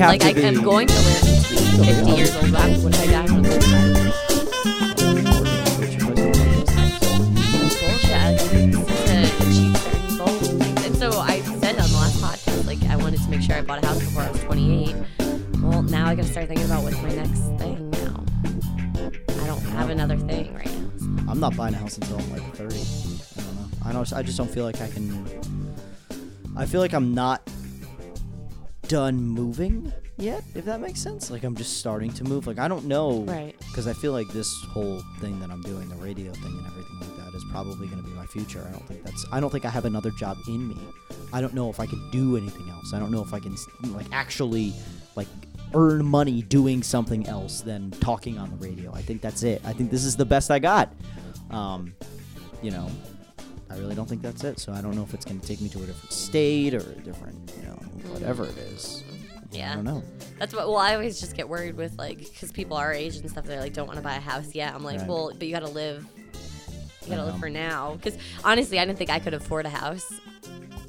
my may life. have Like to I am be- going to live 50 years old. I'm, what I die when I'm 35? bullshit. I think it's to achieve certain goals. And so I said on the last podcast, like I wanted to make sure I bought a house before I was 28. Well, now I gotta start thinking about what's my next thing now. I don't have another thing right now. I'm not buying a house until I'm like 30. I don't know. I don't. I just don't feel like I can. I feel like I'm not done moving yet. If that makes sense. Like I'm just starting to move. Like I don't know. Right. Because I feel like this whole thing that I'm doing, the radio thing and everything like that, is probably going to be my future. I don't think that's. I don't think I have another job in me. I don't know if I can do anything else. I don't know if I can like actually like earn money doing something else than talking on the radio. I think that's it. I think this is the best I got. Um, you know, I really don't think that's it. So I don't know if it's going to take me to a different state or a different, you know, whatever it is. Yeah. I don't know. That's what. Well, I always just get worried with like because people our age and stuff. They're like, don't want to buy a house yet. I'm like, Right. well, but you gotta live. You gotta live for now. Because honestly, I didn't think I could afford a house.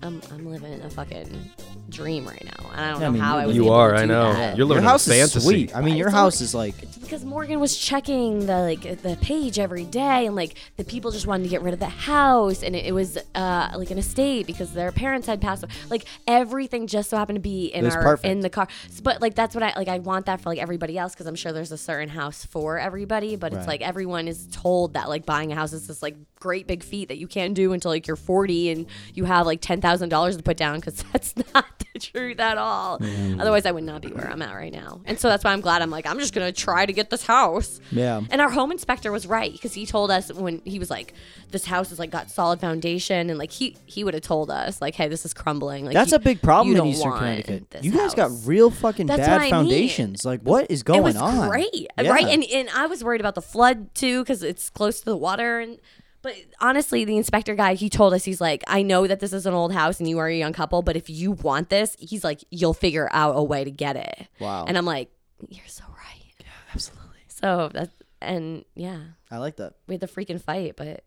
I'm I'm living in a fucking dream right now, and I don't Yeah, I know mean, how I you- was. You able are, to I do know. that. You're living your in house is fantasy. sweet. I mean, your It's house only- is like It's because Morgan was checking the like the page every day, and like the people just wanted to get rid of the house, and it, it was uh, like an estate because their parents had passed. away. Like everything just so happened to be in It was our perfect. in the car. S- But like that's what I like. I want that for like everybody else because I'm sure there's a certain house for everybody. But Right. it's like everyone is told that like buying a house is this like great big feat that you can't do until like you're 40 and you have like ten thousand dollars to put down because that's not the truth at all. Mm. Otherwise, I would not be where I'm at right now. And so that's why I'm glad I'm like I'm just gonna try to get this house. Yeah. And our home inspector was right because he told us when he was like, "This house is like got solid foundation," and like he he would have told us like, "Hey, this is crumbling." Like That's you- a big problem you in don't Eastern want Connecticut. You guys got real fucking That's bad I mean. foundations. Like, what is going it was on? great, Yeah. right? And and I was worried about the flood too because it's close to the water. And but honestly, the inspector guy he told us he's like, I know that this is an old house and you are a young couple, but if you want this, he's like, you'll figure out a way to get it. Wow. And I'm like, you're so right. Yeah, absolutely. So that's, and yeah, I like that. we had the freaking fight, but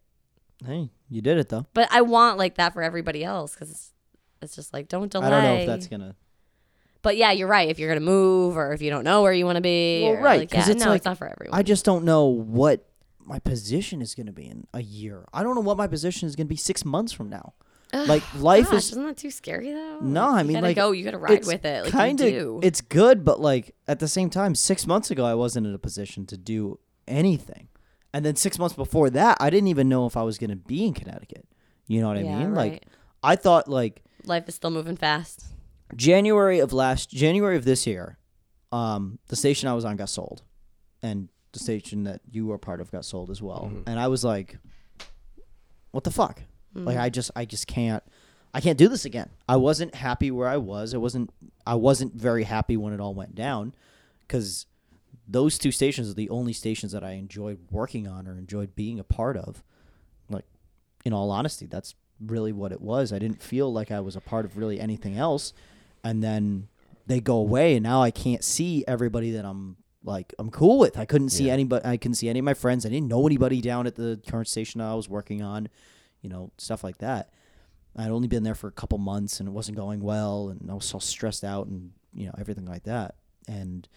Hey, you did it though. but I want like that for everybody else because it's, it's just like don't delay. I don't know if that's gonna. But yeah, you're right. If you're gonna move or if you don't know where you want to be, Well, or, right, Like, 'cause yeah, it's no, like- it's not for everyone. I just don't know what my position is gonna be in a year. I don't know what my position is gonna be six months from now. Like life Gosh, is isn't that too scary though? No, I you mean, gotta like, go. You gotta ride with it. Like kind of it's good, but like at the same time, six months ago I wasn't in a position to do anything, and then six months before that, I didn't even know if I was gonna be in Connecticut. You know what I Yeah, mean? right. Like I thought like Life is still moving fast. January of last January of this year, um, the station I was on got sold, and the station that you were part of got sold as well. Mm-hmm. And I was like, "What the fuck? Like, mm. I just, I just can't, I can't do this again." I wasn't happy where I was. I wasn't, I wasn't very happy when it all went down, because those two stations are the only stations that I enjoyed working on or enjoyed being a part of. Like, in all honesty, that's really what it was. I didn't feel like I was a part of really anything else. And then they go away, and now I can't see everybody that I'm like I'm cool with. I couldn't see anybody. I couldn't see any of my friends. I didn't know anybody down at the current station I was working on. You know, stuff like that. I'd only been there for a couple months, and it wasn't going well, and I was so stressed out, and you know everything like that. And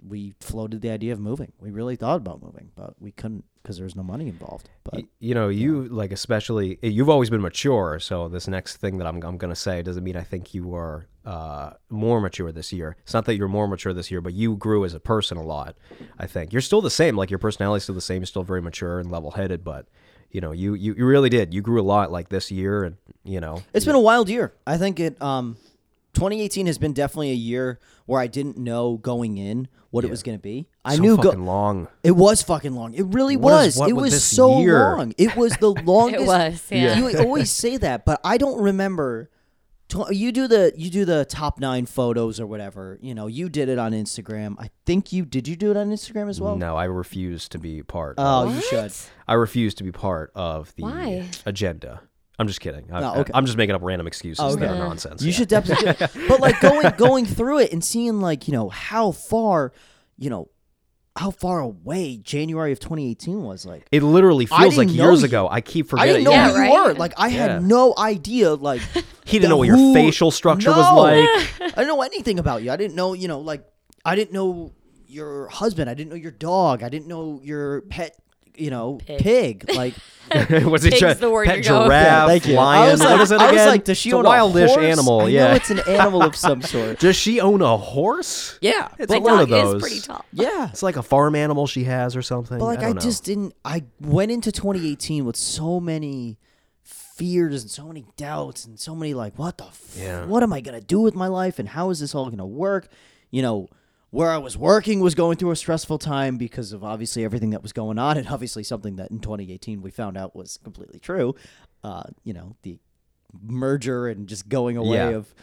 we floated the idea of moving. We really thought about moving, but we couldn't because there was no money involved. But you know, you like especially you've always been mature. So this next thing that I'm I'm gonna say doesn't mean I think you are uh, more mature this year. It's not that you're more mature this year, but you grew as a person a lot. I think you're still the same. Like your personality's still the same. You're still very mature and level headed, but you know, you, you you really did. You grew a lot like this year, and you know, It's been a wild year. I think it. Um, 2018 has been definitely a year where I didn't know going in what it was going to be. I so knew fucking go- long. it was fucking long. It really What was. is- what it with was this so year? long. It was the longest. was, yeah. You always say that, but I don't remember. tw- You do the you do the top nine photos or whatever. You know, you did it on Instagram. I think you did. You do it on Instagram as well. no, I refuse to be part. Oh, of, you should. I refuse to be part of the Why? agenda. I'm just kidding. I, No, okay. I'm just making up random excuses Oh, that are nonsense. You yeah. should definitely. But like going going through it and seeing like you know how far, you know, how far away January of 2018 was. Like, It literally I feels like didn't know years you- ago. I keep I forgetting. didn't know Yeah, who right? you were. Like, I Yeah. had no idea. Like, He didn't know what your who- facial structure was No. like. I didn't know anything about you. I didn't know, you know, like, I didn't know your husband. I didn't know your dog. I didn't know your pet. You know, Pig. pig. Like, was it Pig's gi- the word pet you're going giraffe, thank you. lion? I was like, what is it again? I was like, does she it's own a wildish horse? animal? I yeah. know it's an animal of some sort. Does she own a horse? Yeah, It's My like one dog of those. is pretty tall. yeah. It's like a farm animal she has or something. But like, I, I, don't know. just didn't. I went into 2018 with so many fears and so many doubts and so many like, what the? F- Yeah. What am I gonna do with my life and how is this all gonna work? You know, where I was working was going through a stressful time because of obviously everything that was going on, and obviously something that in 2018 we found out was completely true. Uh, you know, the merger and just going away Yeah. of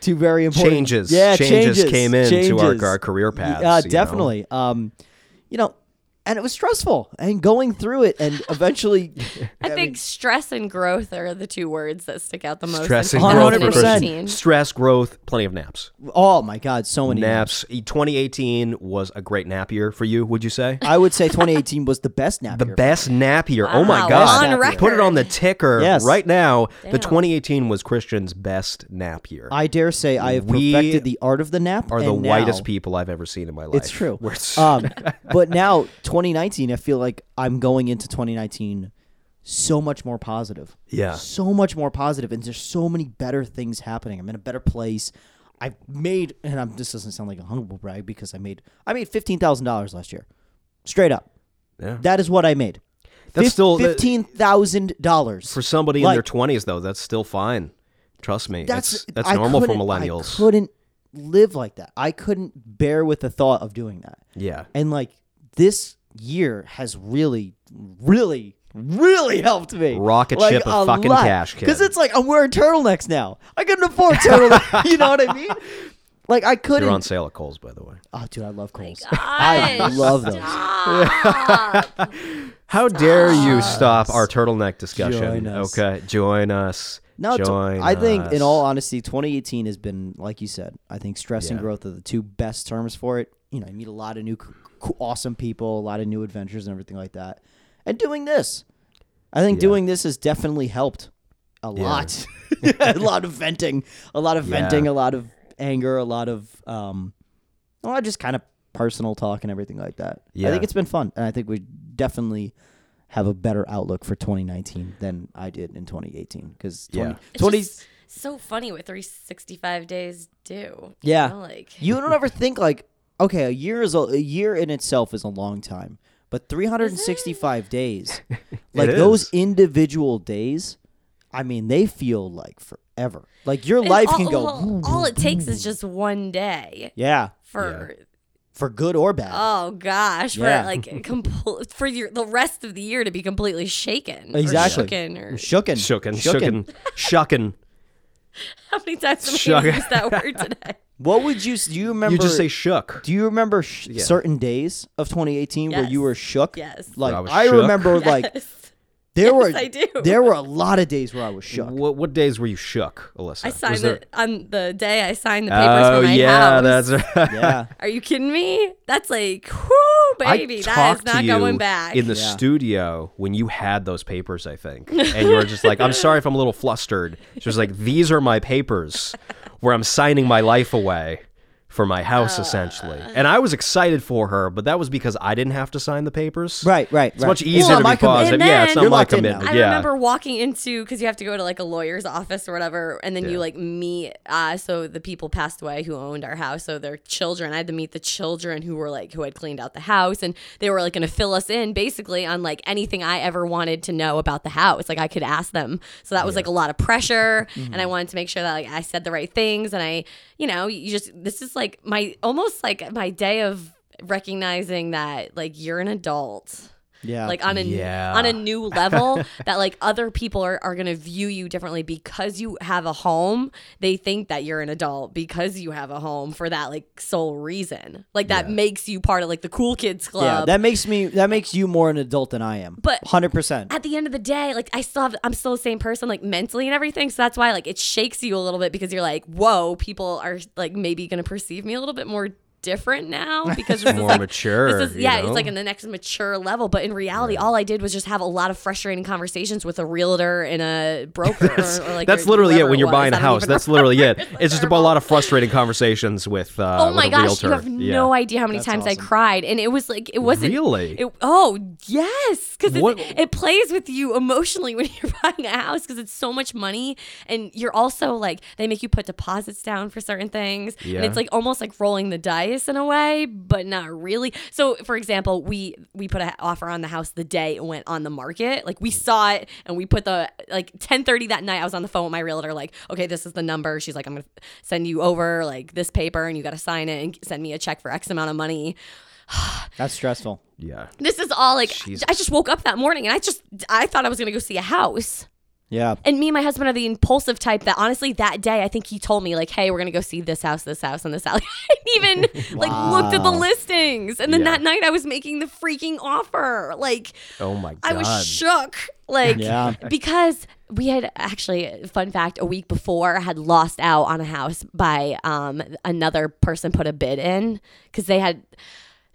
two very important Changes. Yeah, Changes changes came into our- our career paths, Yeah, you know? definitely. Um, you know, and it was stressful and going through it and eventually I think stress and growth are the two words that stick out the most. stress and growth. 100%. for Christian. 2018. Stress, growth, plenty of naps. oh my god, so many Naps. 2018 was a great nap year for you. Would you say? I would say 2018 was the best nap The year. The best nap year. Oh my Wow, god! on record. Put it on the ticker Yes. right now. The 2018 was Christian's best nap year. I dare say I have We perfected the art of the nap. are the and whitest people I've ever seen in my life. It's true. We're Um, but now 2019, I feel like I'm going into 2019 so much more positive. Yeah. So much more positive, and there's so many better things happening. I'm in a better place. I've made, and I'm, this doesn't sound like a humble brag because I made, I made fifteen thousand dollars last year, straight up. Yeah. That is what I made. That's Fif- still- fifteen thousand dollars For somebody in their 20s, though, that's still fine. Trust me. That's That's that's normal for millennials. I couldn't live like that. I couldn't bear with the thought of doing that. yeah. And like this year has really, really, really helped me. Rocket like, ship of fucking lot. cash, kid. Because it's like I'm wearing turtlenecks now. I couldn't afford turtlenecks. you know what I mean? Like I couldn't. They're on sale at Kohl's, by the way. oh, dude, I love Kohl's. I Gosh, love those. stop. How dare you stop our turtleneck discussion? Join us. Okay, join us. No, join I think in all honesty, 2018 has been like you said. I think stress and Yeah. growth are the two best terms for it. You know, you meet a lot of new, c- c- awesome people, a lot of new adventures and everything like that. And doing this, I think Yeah. doing this has definitely helped a lot. a lot of venting, a lot of Yeah. venting, a lot of anger, a lot of um, a lot of just kind of personal talk and everything like that. Yeah, I Yeah. think it's been fun, and I think we definitely have a better outlook for 2019 than I did in 2018 because 20, Yeah. It's 20 just so funny what 365 days do. Yeah. You know, like You don't ever think like, okay, a year is a, a year in itself is a long time, but 365 days, like those individual days, I mean, they feel like forever. Like your and life all, can go, All, all it takes is just one day yeah, for. For good or bad. Oh gosh, Yeah. for like compl- for your the rest of the year to be completely shaken, Exactly. or shooken, or Shooken, Shooken, shooken, shucking. how many times have Shook. we used that word today? What would you? Do you remember? You just say shook. Do you remember sh- certain days of 2018 where you were shook? Yes. Like I I shook? remember, like Yes. there were I do. there were a lot of days where I was shook. What what days were you shook, Alyssa? I signed there- it on the day I signed the papers Oh for my yeah, house. that's right. Yeah. Are you kidding me? That's like, whoo, baby, I that not to you going back. in the Yeah. studio when you had those papers, I think, and you were just like, "I'm sorry if I'm a little flustered." She was like, "These are my papers, where I'm signing my life away for my house, essentially." Uh. And I was excited for her, but that was because I didn't have to sign the papers. Right, right, It's right. much easier not to my be positive. And yeah, it's then- not You're my locked in now. commitment. I yeah. remember walking into because you have to go to like a lawyer's office or whatever, and then Yeah. you like meet. Uh, so the people passed away who owned our house, so their children. I had to meet the children who were like who had cleaned out the house, and they were like going to fill us in basically on like anything I ever wanted to know about the house. Like I could ask them. So that was like a lot of pressure, Mm-hmm. and I wanted to make sure that like I said the right things, and I, you know, you just this is like my almost like my day of recognizing that like you're an adult Yeah. like on a Yeah. on a new level that like other people are, are gonna view you differently because you have a home they think that you're an adult because you have a home for that like sole reason like that makes you part of like the cool kids club yeah, that makes me that makes you more an adult than I am. But- 100%. at the end of the day, like I still have, I'm still the same person, like mentally and everything. So that's why, like, it shakes you a little bit because you're like, whoa, people are like maybe gonna perceive me a little bit more different now because this is More like, mature, This is, you yeah, know? it's like in the next mature level. But in reality, all I did was just have a lot of frustrating conversations with a realtor and a broker. or, or like That's literally it when you're was. buying a house. That's literally it. It's just about a lot of frustrating conversations with uh, Oh with my a gosh, realtor. you have Yeah. no idea how many That's times I cried, and it was like it wasn't Really? It, oh yes, because it, it plays with you emotionally when you're buying a house because it's so much money, and you're also like they make you put deposits down for certain things, Yeah. and it's like almost like rolling the dice in a way, but not really. So, for example, we we put an offer on the house the day it went on the market. Like we saw it, and we put the like 10:30 that night. I was on the phone with my realtor, like, okay, this is the number. She's like, I'm gonna send you over like this paper, and you got to sign it and send me a check for X amount of money. That's stressful. Yeah. This is all like Jesus. I just woke up that morning and I just I thought I was gonna go see a house. Yeah. And me and my husband are the impulsive type that honestly that day I think he told me like, hey, we're gonna go see this house, this house, and this house. I even like looked at the listings. And then Yeah. that night I was making the freaking offer. Like Oh my god. I was shook. Like Yeah. because we had actually fun fact a week before had lost out on a house by um another person put a bid in because they had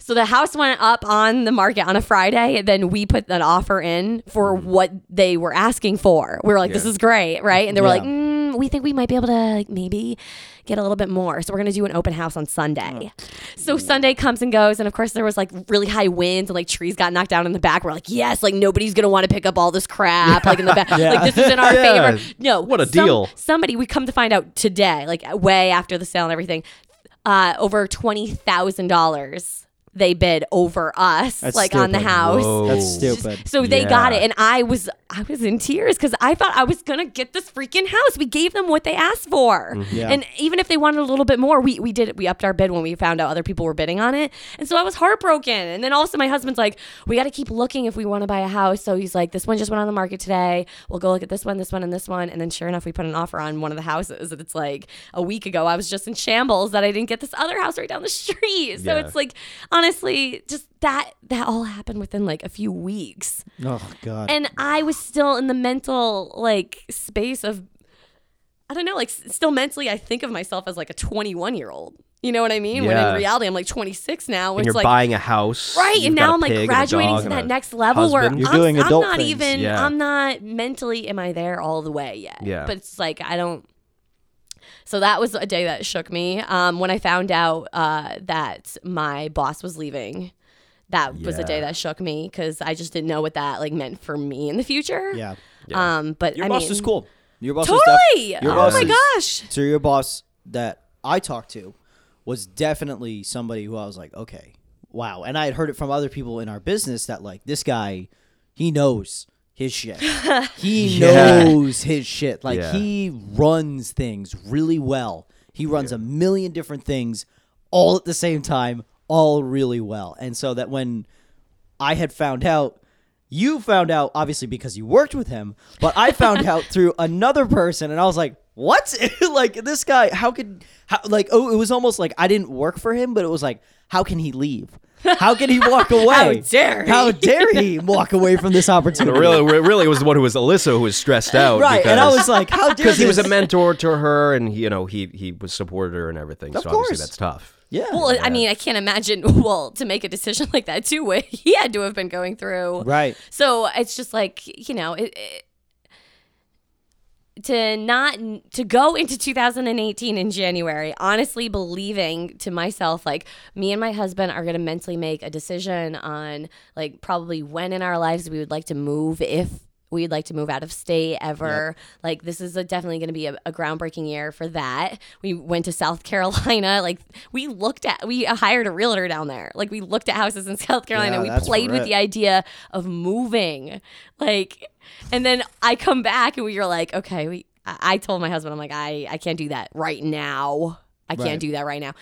so the house went up on the market on a Friday, and then we put an offer in for what they were asking for. We were like, "This is great, right?" And they were Yeah. like, mm, "We think we might be able to like maybe get a little bit more." So we're gonna do an open house on Sunday. So Sunday comes and goes, and of course there was like really high winds and like trees got knocked down in the back. We're like, "Yes, like nobody's gonna want to pick up all this crap like in the back. Yeah. Like this is in our Yeah. favor." No, What a some- deal. Somebody we come to find out today, like way after the sale and everything, uh, over twenty thousand dollars they bid over us, That's like on the stupid. house. Whoa. That's stupid. So they got it, and I was I was in tears because I thought I was gonna get this freaking house. We gave them what they asked for, mm-hmm. Yeah. and even if they wanted a little bit more, we we did it. We upped our bid when we found out other people were bidding on it, and so I was heartbroken. And then also my husband's like, we got to keep looking if we want to buy a house. So he's like, this one just went on the market today. We'll go look at this one, this one, and this one. And then sure enough, we put an offer on one of the houses. And it's like a week ago, I was just in shambles that I didn't get this other house right down the street. So Yeah. it's like honestly, just that that all happened within like a few weeks Oh God. and I was still in the mental like space of I don't know, like still mentally I think of myself as like a 21 year old. You know what I mean? When in reality I'm like 26 now. When And it's you're like buying a house. right, and now I'm like pig and a graduating to that next level where husband. You're I'm, doing I'm not things. even Yeah. I'm not mentally am I there all the way yet. Yeah. But it's like I don't so that was a day that shook me. Um, when I found out uh, that my boss was leaving, that was a day that shook me because I just didn't know what that like meant for me in the future. yeah. Um, but Your I boss mean, is cool. Your boss Totally. is def- your oh boss my is- gosh. So your boss that I talked to was definitely somebody who I was like, okay, wow. And I had heard it from other people in our business that like this guy, he knows his shit. he Yeah. knows his shit. Like Yeah. he runs things really well. He runs a million different things all at the same time, all really well. And so that when I had found out. You found out obviously because you worked with him, but I found out through another person, and I was like, "What? like this guy? How could? How, like oh, it was almost like I didn't work for him, but it was like, how can he leave? How can he walk away? dare he? How dare he walk away from this opportunity? really, really, it was the one who was Alyssa who was stressed out. right? And I was like, how dare he? because he was a mentor to her, and he, you know he he was supported her and everything. Of so obviously course. that's tough. Yeah. Well, I mean, I can't imagine. Well, to make a decision like that too, what he had to have been going through. right. So it's just like you know, it, it, to not to go into 2018 in January, honestly believing to myself like me and my husband are going to mentally make a decision on like probably when in our lives we would like to move if we'd like to move out of state ever. Like this is a, definitely going to be a, a groundbreaking year for that. We went to South Carolina. Like we looked at, we hired a realtor down there. Like we looked at houses in South Carolina. Yeah, we played with it. the idea of moving. Like, and then I come back and we were like, okay, we. I I told my husband, I'm like, I, I can't do that right now. I can't Right. do that right now.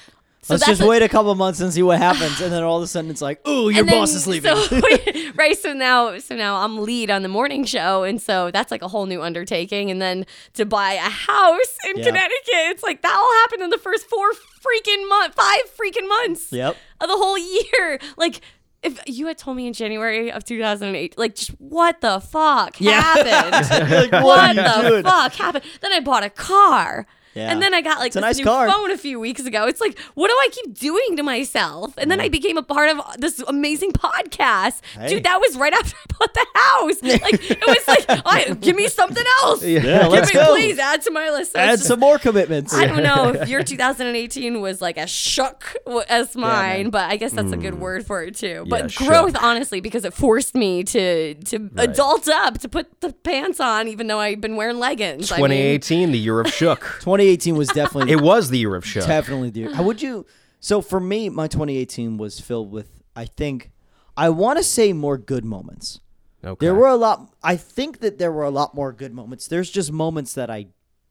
So Let's just a- wait a couple months and see what happens, and then all of a sudden it's like, "Ooh, your and then- boss is leaving." So, right. So now, so now I'm lead on the morning show, and so that's like a whole new undertaking. And then to buy a house in Yeah. Connecticut, it's like that all happened in the first four freaking month, five freaking months yep. of the whole year. Like. If you had told me in January of 2008, like, just what the fuck Yeah. happened? Like, what you the doing? fuck happened? Then I bought a car. Yeah. And then I got like a this nice new car. phone a few weeks ago. It's like, what do I keep doing to myself? And then I became a part of this amazing podcast. Hey. Dude, that was right after I bought the house. Like it was like, I, give me something else. Yeah, Give let's me- go. Please add to my list. So Add just- some more commitments. I don't know if your 2018 was like as shook as mine, man. but I guess that's a good word for it too. But Mm. Yeah, growth, shook. honestly, because it forced me to to adult up, to put the pants on, even though I've been wearing leggings. I mean, 2018, the year of shook. 2018 was definitely it was the year of shook. definitely the year. How would you? So for me, my 2018 was filled with I think I want to say more good moments. Okay. There were a lot. I think that there were a lot more good moments. There's just moments that I,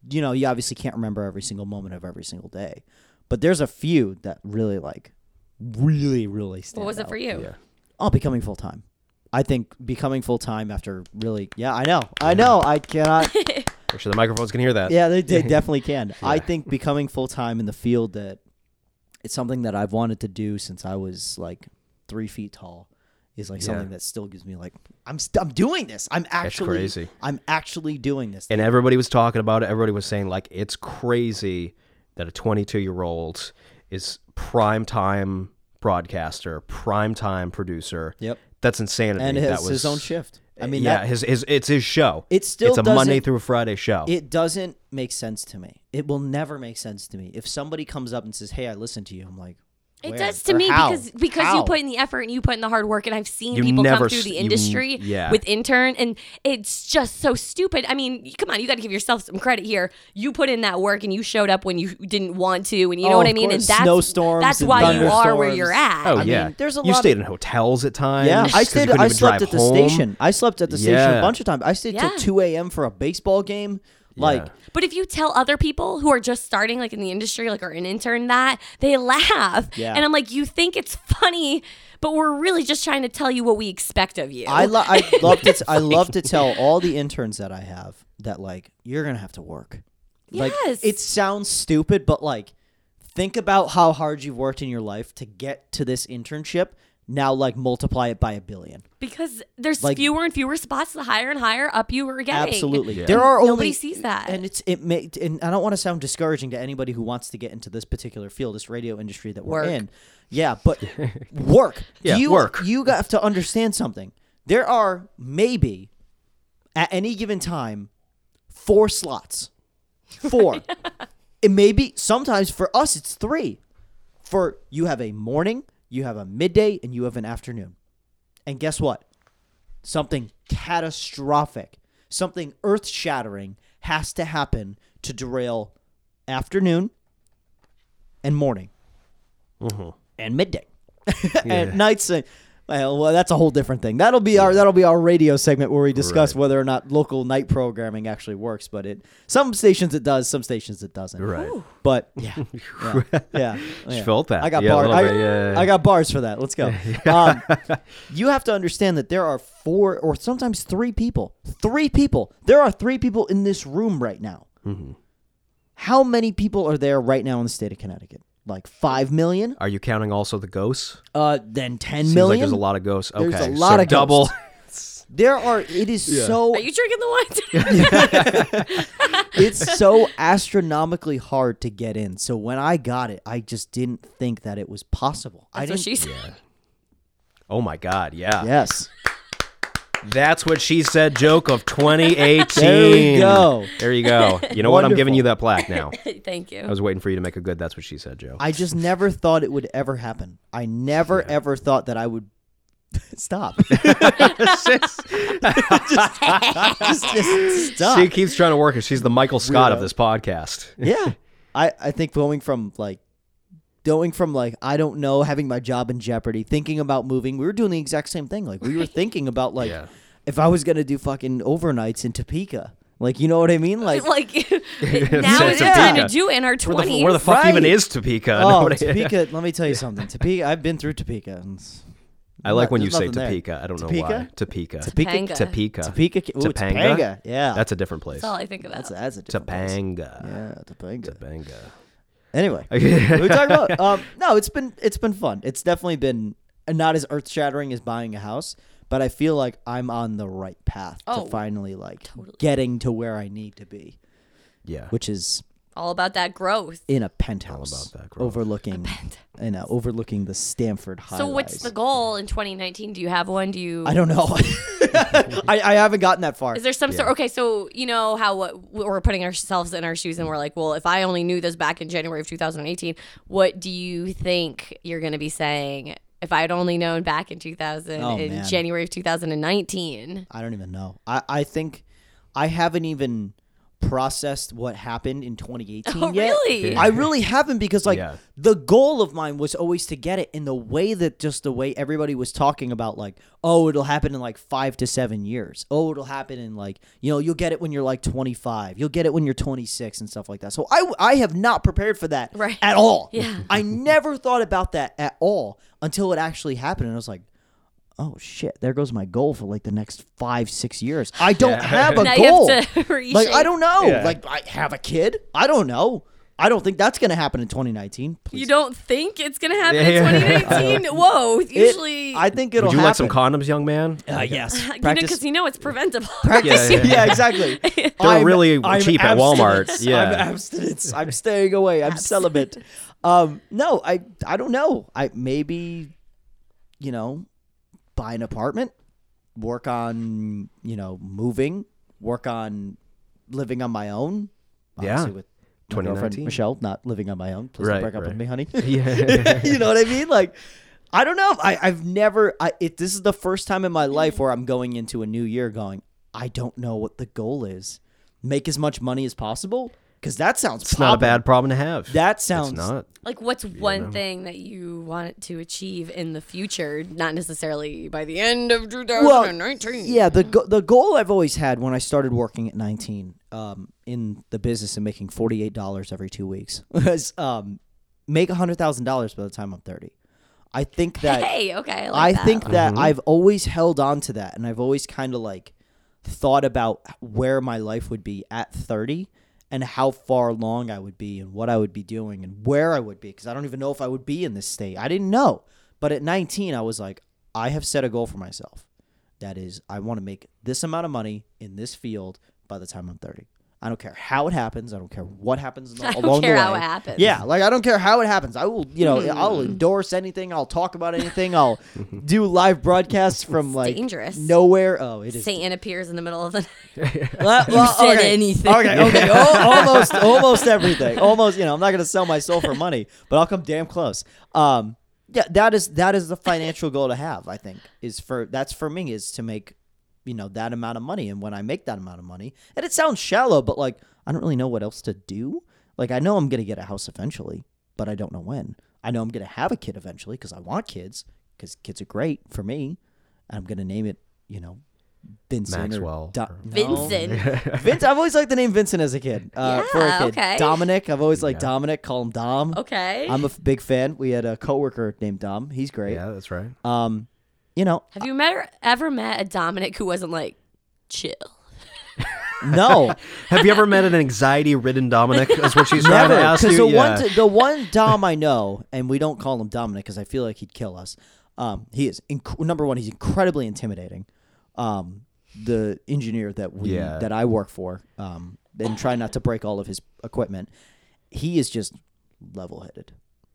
you know, you obviously can't remember every single moment of every single day, but there's a few that really like, really, really stand what was it for you? Yeah. Oh, becoming full time. I think becoming full time after really, yeah, I know, I know, I cannot. Make sure the microphones can hear that. yeah, they, they definitely can. I think becoming full time in the field that it's something that I've wanted to do since I was like three feet tall. Is like Yeah. something that still gives me like I'm st- I'm doing this. I'm actually crazy. I'm actually doing this. And everybody was talking about it. Everybody was saying like it's crazy that a 22 year old is prime time broadcaster, prime time producer. Yep. That's insanity. and that has was his own shift. I mean, yeah, that, his his it's his show. It still it's a Monday through Friday show. it doesn't make sense to me. It will never make sense to me if somebody comes up and says, "Hey, I listened to you." I'm like, It "Where? does to Or me how? because because How?" you put in the effort and you put in the hard work, and I've seen You people come through s- the you- industry yeah. with intern, and it's just so stupid. I mean, come on, you got to give yourself some credit here. You put in that work and you showed up when you didn't want to, and you know Oh, what I of mean. And course. that's Snowstorms That's and why you are where you're at. oh I yeah, mean, there's a you lot stayed of- in hotels at times. Yeah, I 'cause you stayed. I slept drive at the home. station. I slept at the station Yeah. a bunch of times. I stayed Yeah. till two a.m. for a baseball game. Like, Yeah. But if you tell other people who are just starting, like in the industry, like are an intern, that they laugh. Yeah. And I'm like, you think it's funny, but we're really just trying to tell you what we expect of you. I lo- I love to. I love to tell all the interns that I have that like you're gonna have to work. Like Yes. it sounds stupid, but like think about how hard you've worked in your life to get to this internship. Now, like multiply it by a billion. because there's Like- fewer and fewer spots the higher and higher up you are getting. Absolutely, Yeah. there are only Nobody sees that. and it's it may. And I don't want to sound discouraging to anybody who wants to get into this particular field, this radio industry that we're Work. in. Yeah, but work. Yeah, you, work. You have to understand something. There are maybe at any given time four slots. Four. it may be sometimes for us it's three. For you have a morning, you have a midday, and you have an afternoon. And guess what? Something catastrophic, something earth shattering has to happen to derail afternoon and morning and midday and nights. uh, Well, well, that's a whole different thing. That'll be our that'll be our radio segment where we discuss Right. whether or not local night programming actually works. But it some stations it does, some stations it doesn't. Right. But yeah, yeah, yeah, yeah. felt that. I got Yeah, bars. I, bit, yeah, yeah. I got bars for that. Let's go. Um, you have to understand that there are four or sometimes three people. Three people. There are three people in this room right now. Mm-hmm. How many people are there right now in the state of Connecticut? Like five million? Are you counting also the ghosts? Uh, then ten Seems million. like there's a lot of ghosts. Okay, There's a so lot of double. There are. It is so. Are you drinking the wine? it's so astronomically hard to get in. So when I got it, I just didn't think that it was possible. I That's what didn't. she said. Oh my God! Yeah, yes. That's what she said. Joke of 2018. There we go. There you go. You know what? I'm giving you that plaque now. Thank you. I was waiting for you to make a good. That's what she said, Joe. I just never thought it would ever happen. I never ever thought that I would stop. just, just stop. She keeps trying to work it. She's the Michael Scott of this podcast. yeah. I, I think going from like going from like I don't know having my job in jeopardy, thinking about moving, we were doing the exact same thing. Like we were thinking about like Yeah. if I was gonna do fucking overnights in Topeka. Like you know what I mean? Like like now Said is the time to do it in our Where twenties. where the fuck even is Topeka? oh Nobody- Topeka. let me tell you something. Topeka. I've been through Topeka. It's- I like when you say nothing there. Topeka. I don't know why. Topeka. Topeka. Topanga. Topeka. Topeka. Ooh, Topanga? Topanga. Yeah. That's a different place. That's all I think about. that's that's a different place. Topanga. Yeah, Topanga. Topanga. Anyway, what are we talking about? Um, no, it's been it's been fun. It's definitely been not as earth shattering as buying a house, but I feel like I'm on the right path Oh, to finally like totally. getting to where I need to be, Yeah. which is All about that growth. in a penthouse about that growth. overlooking in a, overlooking the Stamford High. So what's rise. the goal in 2019? Do you have one? Do you? I don't know. I, I haven't gotten that far. Is there some sort? Okay, so you know how what we're putting ourselves in our shoes, and we're like, well, if I only knew this back in January of 2018, what do you think you're going to be saying? If I had only known back in 2000, Oh, in man. January of 2019, I don't even know. I, I think I haven't even processed what happened in 2018 Oh, yet. really? I really haven't because like Yeah. the goal of mine was always to get it in the way that just the way everybody was talking about like oh it'll happen in like 5 to 7 years. Oh it'll happen in like you know you'll get it when you're like 25. You'll get it when you're 26 and stuff like that. So I I have not prepared for that Right. at all. Yeah. I never thought about that at all until it actually happened and I was like oh shit, there goes my goal for like the next five, six years. I don't have a Now goal. you have to like I don't know. Yeah. Like I have a kid. I don't know. I don't think that's gonna happen in 2019. Please. you don't think it's going to happen Yeah, in 2019? Whoa! It- Usually, I think it'll Would you happen. like some condoms, young man? Uh, yes. you know, because you know it's preventable. practice. Yeah, Yeah, yeah. exactly. They're really I'm cheap at Walmart. Yeah. I'm abstinence. I'm staying away. I'm celibate. Um, no, I I don't know. I maybe, you know, buy an apartment, work on you know moving, work on living on my own. Yeah. With my girlfriend 2019. Michelle, not living on my own. Please Right, don't break up with me, honey. Yeah. you know what I mean? Like, I don't know. I, I've never. I it, this is the first time in my life where I'm going into a new year going. I don't know what the goal is. Make as much money as possible because that sounds. It's not a bad problem to have. That It's sounds. not. Like, what's one thing that you want to achieve in the future? Not necessarily by the end of 2019. Yeah, the go- the goal I've always had when I started working at 19 um, in the business and making forty eight dollars every two weeks was um, make hundred thousand dollars by the time I'm 30. I think that Hey, okay. I, I that. think that Mm-hmm. I've always held on to that, and I've always kind of like thought about where my life would be at 30 and how far along I would be and what I would be doing and where I would be because I don't even know if I would be in this state. I didn't know. But at 19, I was like, I have set a goal for myself. That is, I want to make this amount of money in this field by the time I'm 30. I don't care how it happens. I don't care what happens the, I along don't care the way. how it happens. Yeah, like I don't care how it happens. I will, you know, I'll endorse anything. I'll talk about anything. I'll do live broadcasts from like dangerous. nowhere. Oh, it is. Satan appears in the middle of the night. Well, well, said okay. anything. Okay, okay, al- almost, almost everything. Almost, you know, I'm not gonna sell my soul for money, but I'll come damn close. Um, yeah, that is that is the financial goal to have. I think is for that's for me is to make, you know, that amount of money, and when I make that amount of money, and it sounds shallow, but like I don't really know what else to do. Like I know I'm gonna get a house eventually, but I don't know when. I know I'm gonna have a kid eventually because I want kids because kids are great for me. And I'm gonna name it, you know, Vincent Maxwell or Do- or- no. Vincent. Vince, I've always liked the name Vincent as a kid. Uh, for a Yeah, kid. okay. Dominic, I've always liked Dominic. Call him Dom. Okay. I'm a f- big fan. We had a coworker named Dom. He's great. Yeah, that's right. Um, you know, Have you met ever met a Dominic who wasn't like chill? no, Have you ever met an anxiety-ridden Dominic? That's what she's trying never. to ask Because you. the yeah. one, the one Dom I know, and we don't call him Dominic because I feel like he'd kill us. Um, he is inc- number one. He's incredibly intimidating. Um, the engineer that we Yeah. that I work for, um, and try not to break all of his equipment. He is just level-headed.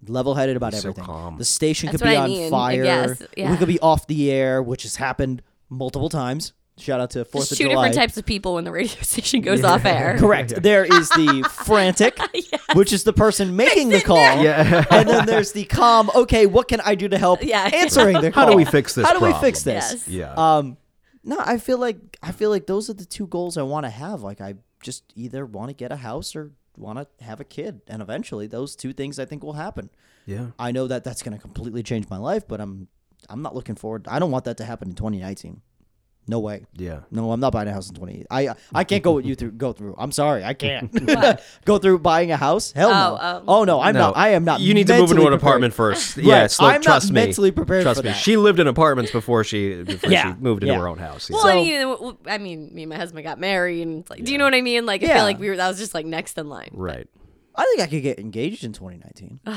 Level-headed about He's so everything. calm. The station That's could be what I on mean. fire. Yes, yeah. We could be off the air, which has happened multiple times. Shout out to Fourth Just of two July. different types of people when the radio station goes off air. Correct. There is the frantic, which is the person making the call. Yeah. and then there's the calm, okay, what can I do to help Yeah. answering the call? How do we fix this How do we problem? fix this? Yes. Yeah. Um no, I feel like I feel like those are the two goals I want to have. Like I just either want to get a house or want to have a kid, and eventually those two things I think will happen. yeah. I know that that's going to completely change my life, but I'm I'm not looking forward. I don't want that to happen in 2019. No way. Yeah. No, I'm not buying a house in 20. I I can't go with you through go through. I'm sorry, I can't go through buying a house. Hell no. Oh, um, oh no, I'm No, not. I am not. You need to move into an prepared. apartment first. Yeah, Right, slow, I'm not trust me. mentally prepared Trust for me. that. She lived in apartments before she before Yeah, she moved into yeah. her own house. Yeah. Well, So- I mean, w- I mean, me and my husband got married, and it's like, do you know what I mean? Like, I Yeah. feel like we were that was just like next in line. right. I think I could get engaged in 2019.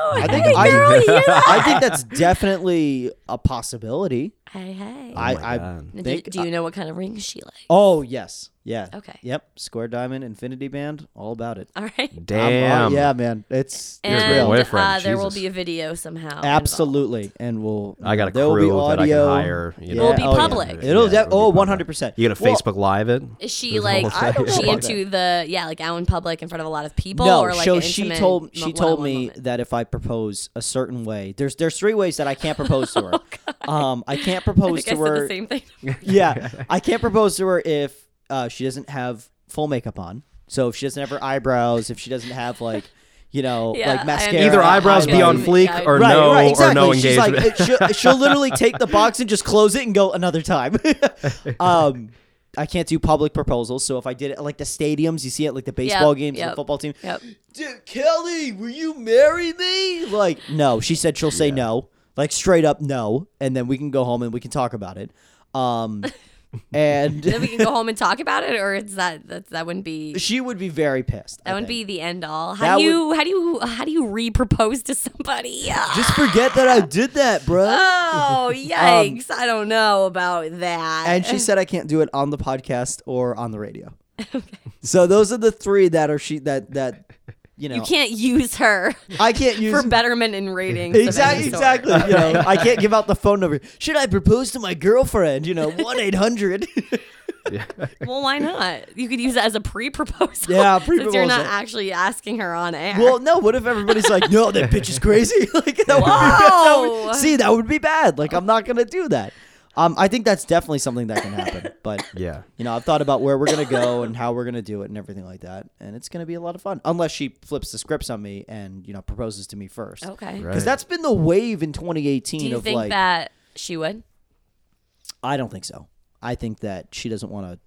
Oh, I think hey, I, girl, you hear that? I think that's definitely a possibility. Hey, hey. I oh my I God. do, do you know what kind of ring she likes? oh yes, Yeah. Okay. Yep. Square Diamond, Infinity Band, all about it. All right. Damn. uh, yeah, man. It's, You're it's And real. boyfriend, uh, there will be a video somehow. involved. Absolutely. And we'll. I got a there will be crew that I audio. can hire. You know, Will be oh, yeah. public. It'll. Yeah, de- it'll oh, be 100%. You gonna Well, Facebook Live it? Is she There's like I don't is she about into the yeah like out in public in front of a lot of people no, or like so an she intimate told she told me moment? that if I propose a certain way, there's there's three ways that I can't propose to her. Oh, um, I can't I propose think I to said her. the same thing. yeah, I can't propose to her if uh, she doesn't have full makeup on. So if she doesn't have her eyebrows, if she doesn't have like, you know, Yeah, like mascara. Either eyebrows be on fleek I- or right, no right, or exactly. no She's engagement. like, she'll, she'll literally take the box and just close it and go another time. um, I can't do public proposals, so if I did it like the stadiums, you see it like the baseball games, and yep. the football team. Yep. Dude, Kelly, will you marry me? Like, no. She said she'll say no, like straight up no, and then we can go home and we can talk about it. Um, and Then we can go home and talk about it, or is that that that wouldn't be she would be very pissed. I that wouldn't think. be the end all. How That do you how do you how do you re-propose to somebody? Just forget that I did that, bruh. oh um, yikes! I don't know about that. and she said I can't do it on the podcast or on the radio. Okay. So those are the three that are she that that you know you can't use her I can't use for betterment in ratings. Exactly, exactly. You know, I can't give out the phone number. Should I propose to my girlfriend? You know, one eight hundred. Well, why not? You could use it as a pre-proposal. Yeah, Since you're not actually asking her on air. Well, no. What if everybody's like, "No, that bitch is crazy"? like that would, be, Whoa. that would see that would be bad. Like I'm not gonna do that. Um, I think that's definitely something that can happen. But yeah. you know, I've thought about where we're gonna go and how we're gonna do it and everything like that, and it's gonna be a lot of fun. Unless she flips the scripts on me and you know proposes to me first, okay. Right. because that's been the wave in 2018 Do you of think like. that she would? I don't think so. I think that she doesn't want to.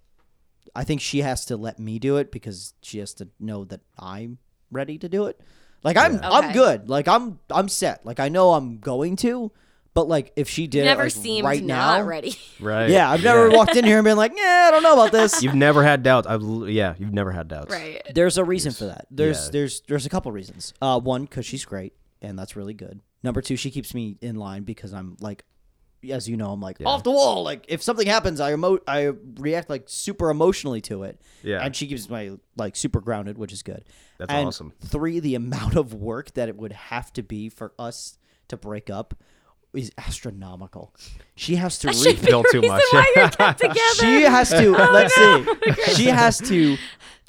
I think she has to let me do it because she has to know that I'm ready to do it. Like I'm, I'm Okay. good. Like I'm, I'm set. Like I know I'm going to, but like if she did You it never like, seemed right not now, ready. Right. yeah, I've never walked in here and been like, yeah, I don't know about this. You've never had doubts. I've l- yeah. You've never had doubts. right. There's a reason for that. There's, Yeah. there's, there's a couple reasons. Uh, one, because she's great, and that's really good. Number two, she keeps me in line because I'm like, as you know, I'm like off the wall. Like if something happens, I emo- I react like super emotionally to it. Yeah. and she keeps my like super grounded, which is good. That's And awesome. Three, the amount of work that it would have to be for us to break up is astronomical. She has to Should read. be Don't too much. why you're kept together. She has to. Oh, let's see. Oh she has to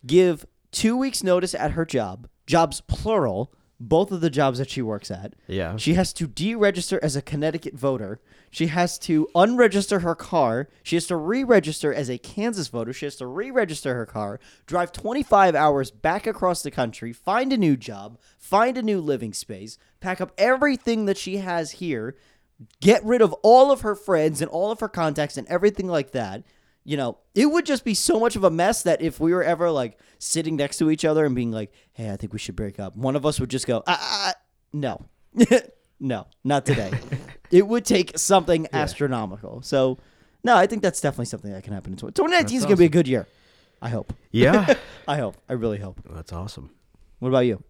give two weeks notice at her job. Jobs plural. Both of the jobs that she works at. Yeah. She has to deregister as a Connecticut voter. She has to unregister her car. She has to re-register as a Kansas voter. She has to re-register her car, drive 25 hours back across the country, find a new job, find a new living space, pack up everything that she has here, get rid of all of her friends and all of her contacts and everything like that. You know, it would just be so much of a mess that if we were ever like sitting next to each other and being like, "Hey, I think we should break up," one of us would just go, "Ah, ah, ah, no, no, not today." it would take something astronomical. So, no, I think that's definitely something that can happen in 20- 2019 is going to be a good year. I hope. Yeah. I hope. I really hope. That's awesome. What about you?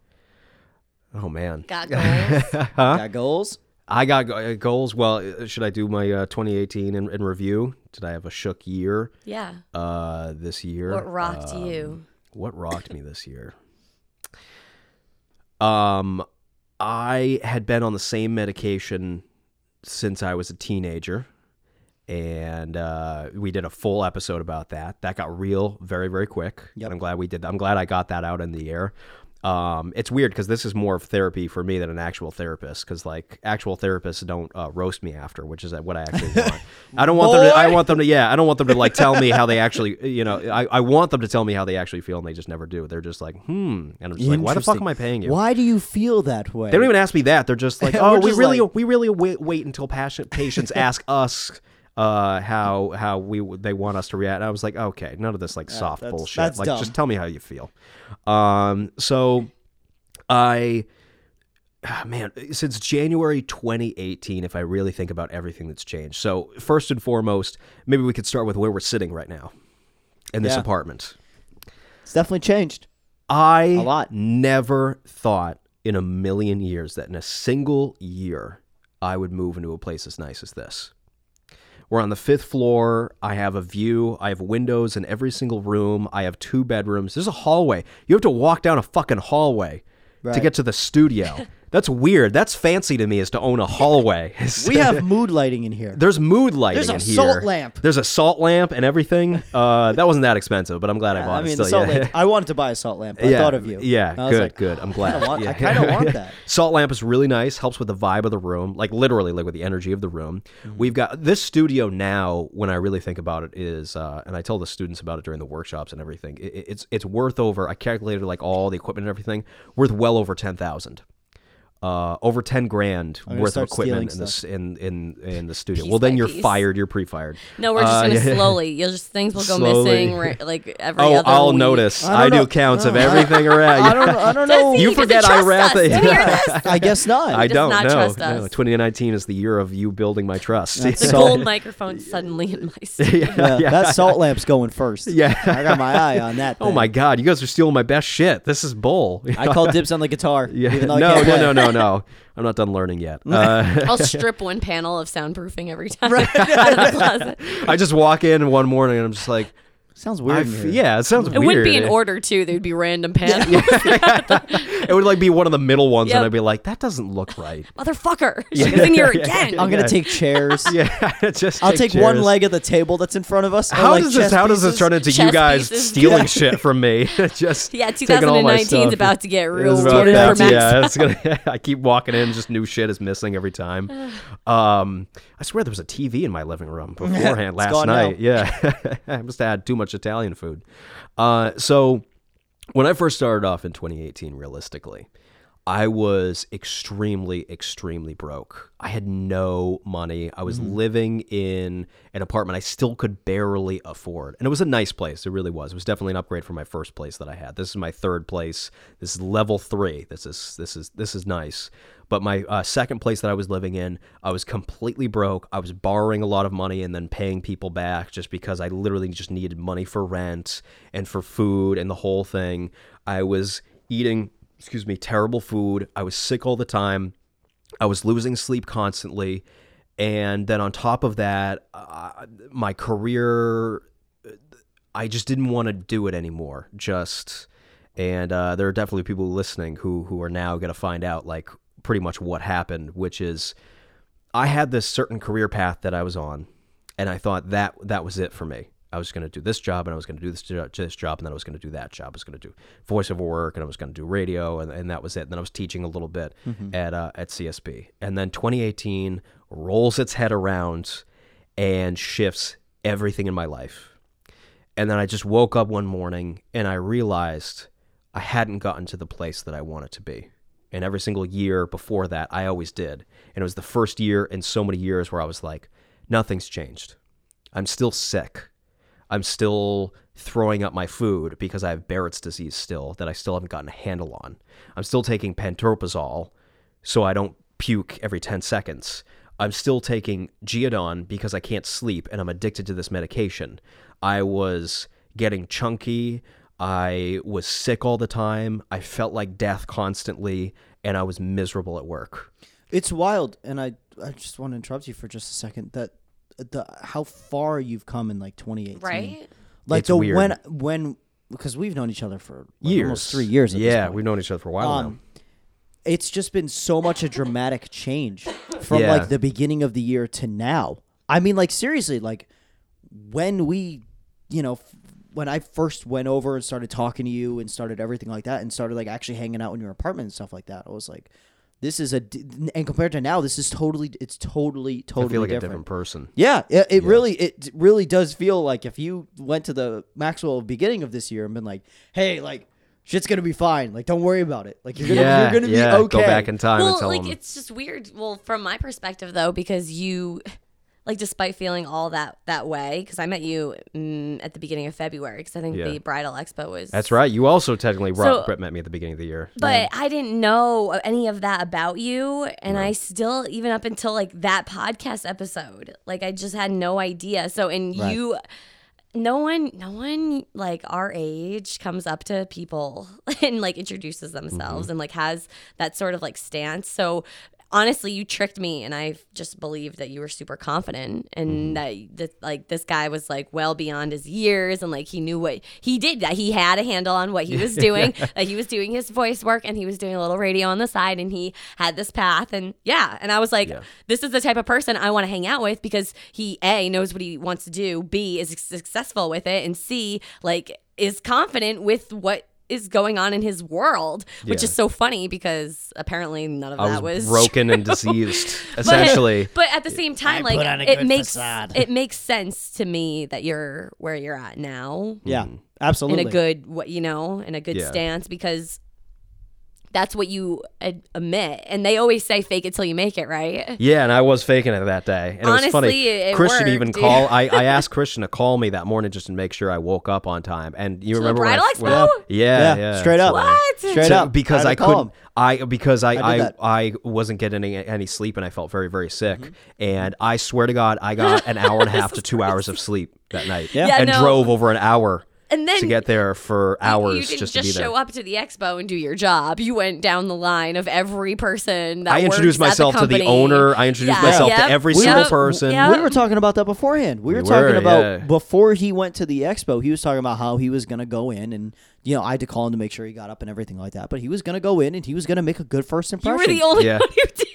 Oh man. Got goals. Got goals? I got uh, goals. Well, uh, should I do my uh, 2018 in, in review? Did I have a shook year yeah. uh, this year? What rocked Um, you? What rocked me this year? Um, I had been on the same medication since I was a teenager, and uh, we did a full episode about that. That got real very, very quick. Yep. And I'm glad we did that. I'm glad I got that out in the air. Um, it's weird because this is more of therapy for me than an actual therapist. Because like actual therapists don't uh, roast me after, which is what I actually want. I don't want them. To, I want them to. Yeah, I don't want them to like tell me how they actually. You know, I, I want them to tell me how they actually feel, and they just never do. They're just like, hmm, and I'm just like, why the fuck am I paying you? Why do you feel that way? They don't even ask me that. They're just like, oh, we really, like- we really wait, wait until patients ask us uh, how how we they want us to react. And I was like, okay, none of this like soft that's- bullshit. that's like, dumb. just tell me how you feel. Um, so I. ah, Man, since January 2018, if I really think about everything that's changed. So, first and foremost, maybe we could start with where we're sitting right now in this Yeah. apartment. It's definitely changed. I a lot. never thought in a million years that in a single year I would move into a place as nice as this. We're on the fifth floor. I have a view. I have windows in every single room. I have two bedrooms. There's a hallway. You have to walk down a fucking hallway to get to the studio. That's weird. That's fancy to me is to own a hallway. We have mood lighting in here. There's mood lighting There's a in here. salt lamp. There's a salt lamp and everything. Uh, that wasn't that expensive, but I'm glad I bought I it. mean, still, the salt yeah. lamp. I wanted to buy a salt lamp. But I thought of you. Yeah, I was good, like, good. I'm I glad. want, yeah. I kind of want that. Salt lamp is really nice. Helps with the vibe of the room, like literally, like with the energy of the room. Mm-hmm. We've got this studio now. When I really think about it, is uh, and I tell the students about it during the workshops and everything. It, it's it's worth over. I calculated like all the equipment and everything, worth well over ten thousand. Uh, over ten grand gonna worth of equipment in this in in in the studio. Piece well, then you're piece. fired. You're pre-fired. No, we're just Uh, gonna yeah. slowly. You'll just things will go Slowly. missing ra- like every Oh, other I'll week. notice. I I, don't do counts of everything around. I don't. I don't know. You He doesn't forget I trust wrap us. it. Did you hear this? I guess not. I does don't not know. No, 2019 is the year of you building my trust. That's The So- gold microphone suddenly in my studio. yeah, That salt lamp's going first. Yeah. I got my eye on that. oh my god, you guys are stealing my best shit. This is bull. I call dibs on the guitar. yeah. No, no, no, no, no. I'm not done learning yet. Uh, I'll strip one panel of soundproofing every time out of the closet. I just walk in one morning and I'm just like, Sounds weird. in f- yeah, it sounds weird. It weird. wouldn't be in order too. There'd be random panels. It would like be one of the middle ones, and I'd be like, that doesn't look right. Motherfucker, she was in here again. I'm gonna take chairs. Yeah, just I'll take one leg of the table that's in front of us. How like does this? chess How does this turn into you guys pieces. stealing shit from me? just Yeah, taking 2019 is about to get real It's weird about for Max. Yeah, it's gonna. I keep walking in, just new shit is missing every time. Um, I swear there was a TV in my living room beforehand last night. Yeah, I must have had too much Italian food. Uh, so when I first started off in 2018, realistically, I was extremely, extremely broke. I had no money. I was living in an apartment I still could barely afford. And it was a nice place. It really was. It was definitely an upgrade from my first place that I had. This is my third place. This is level three. This is this is this is nice. But my uh, second place that I was living in, I was completely broke. I was borrowing a lot of money and then paying people back just because I literally just needed money for rent and for food and the whole thing. I was eating excuse me, terrible food. I was sick all the time. I was losing sleep constantly. And then on top of that, uh, my career, I just didn't want to do it anymore. Just, and uh, there are definitely people listening who who are now going to find out like pretty much what happened, which is I had this certain career path that I was on, and I thought that that was it for me. I was going to do this job, and I was going to do this, this job, and then I was going to do that job. I was going to do voiceover work, and I was going to do radio, and, and that was it. And then I was teaching a little bit at uh, at CSB, and then 2018 rolls its head around and shifts everything in my life. And then I just woke up one morning and I realized I hadn't gotten to the place that I wanted to be. And every single year before that, I always did. And it was the first year in so many years where I was like, nothing's changed. I'm still sick. I'm still throwing up my food because I have Barrett's disease still that I still haven't gotten a handle on. I'm still taking pantoprazole so I don't puke every 10 seconds. I'm still taking Geodon because I can't sleep and I'm addicted to this medication. I was getting chunky. I was sick all the time. I felt like death constantly and I was miserable at work. It's wild, and I I just want to interrupt you for just a second. That the how far you've come in like 2018, Right? Like It's the weird. when when because we've known each other for like, Years. almost three years. At this yeah, point. we've known each other for a while now. Um, it's just been so much a dramatic change from Yeah. like the beginning of the year to now. I mean, like seriously, like when we, you know, f- when I first went over and started talking to you and started everything like that and started like actually hanging out in your apartment and stuff like that, I was like, this is a and compared to now, this is totally, it's totally, totally I feel like a different. different person. Yeah, it, it really it really does feel like if you went to the Maxwell beginning of this year and been like, "Hey, like shit's gonna be fine. Like don't worry about it. Like you're gonna yeah, you're gonna yeah. be okay." Go back in time and well, tell like them. it's just weird. Well, from my perspective though, because you, like, despite feeling all that that way, because I met you mm, at the beginning of February, because I think Yeah. the bridal expo was. That's right. You also technically So- Rob met me at the beginning of the year. But I didn't know any of that about you, and I still, even up until like that podcast episode, like I just had no idea. So, and Right. you, no one, no one like our age comes up to people and like introduces themselves and like has that sort of like stance. So, honestly, you tricked me, and I just believed that you were super confident, and mm-hmm. that, that like this guy was like well beyond his years, and like he knew what he did. That he had a handle on what he was doing. that he was doing his voice work, and he was doing a little radio on the side, and he had this path, and yeah. And I was like, this is the type of person I want to hang out with because he a knows what he wants to do, b is successful with it, and c like is confident with what is going on in his world, which Yeah. is so funny because apparently none of I that was, was broken and diseased, essentially. But, at the same time, like put on a it makes facade. it makes sense to me that you're where you're at now hmm. Yeah, absolutely. in a good what you know in a good Yeah. stance because that's what you ad- admit, and they always say fake it till you make it, right? Yeah, and I was faking it that day. And it was funny. Honestly, it- it Christian even worked, call. I, I asked Christian to call me that morning just to make sure I woke up on time. And you the remember when I- bridal when- expo? yeah, Yeah, yeah, straight up. What? Straight So- up. because I, I, had to call couldn't. him. I because I I I. I, wasn't getting any, any sleep and I felt very very sick. Mm-hmm. And I swear to God, I got an hour and a half to two hours of sleep that night. Yeah. Yeah, and no. drove over an hour And then to get there for hours you didn't just just, to be there. show up to the expo and do your job. You went down the line of every person that I introduced works at the myself to the owner. I introduced Yeah, myself to every yep, single person. yep. We were talking about that beforehand. We were We talking were, about yeah. before he went to the expo. He was talking about how he was gonna go in and you know I had to call him to make sure he got up and everything like that. But he was gonna go in and he was gonna make a good first impression. You impression. were the only Yeah. one who did.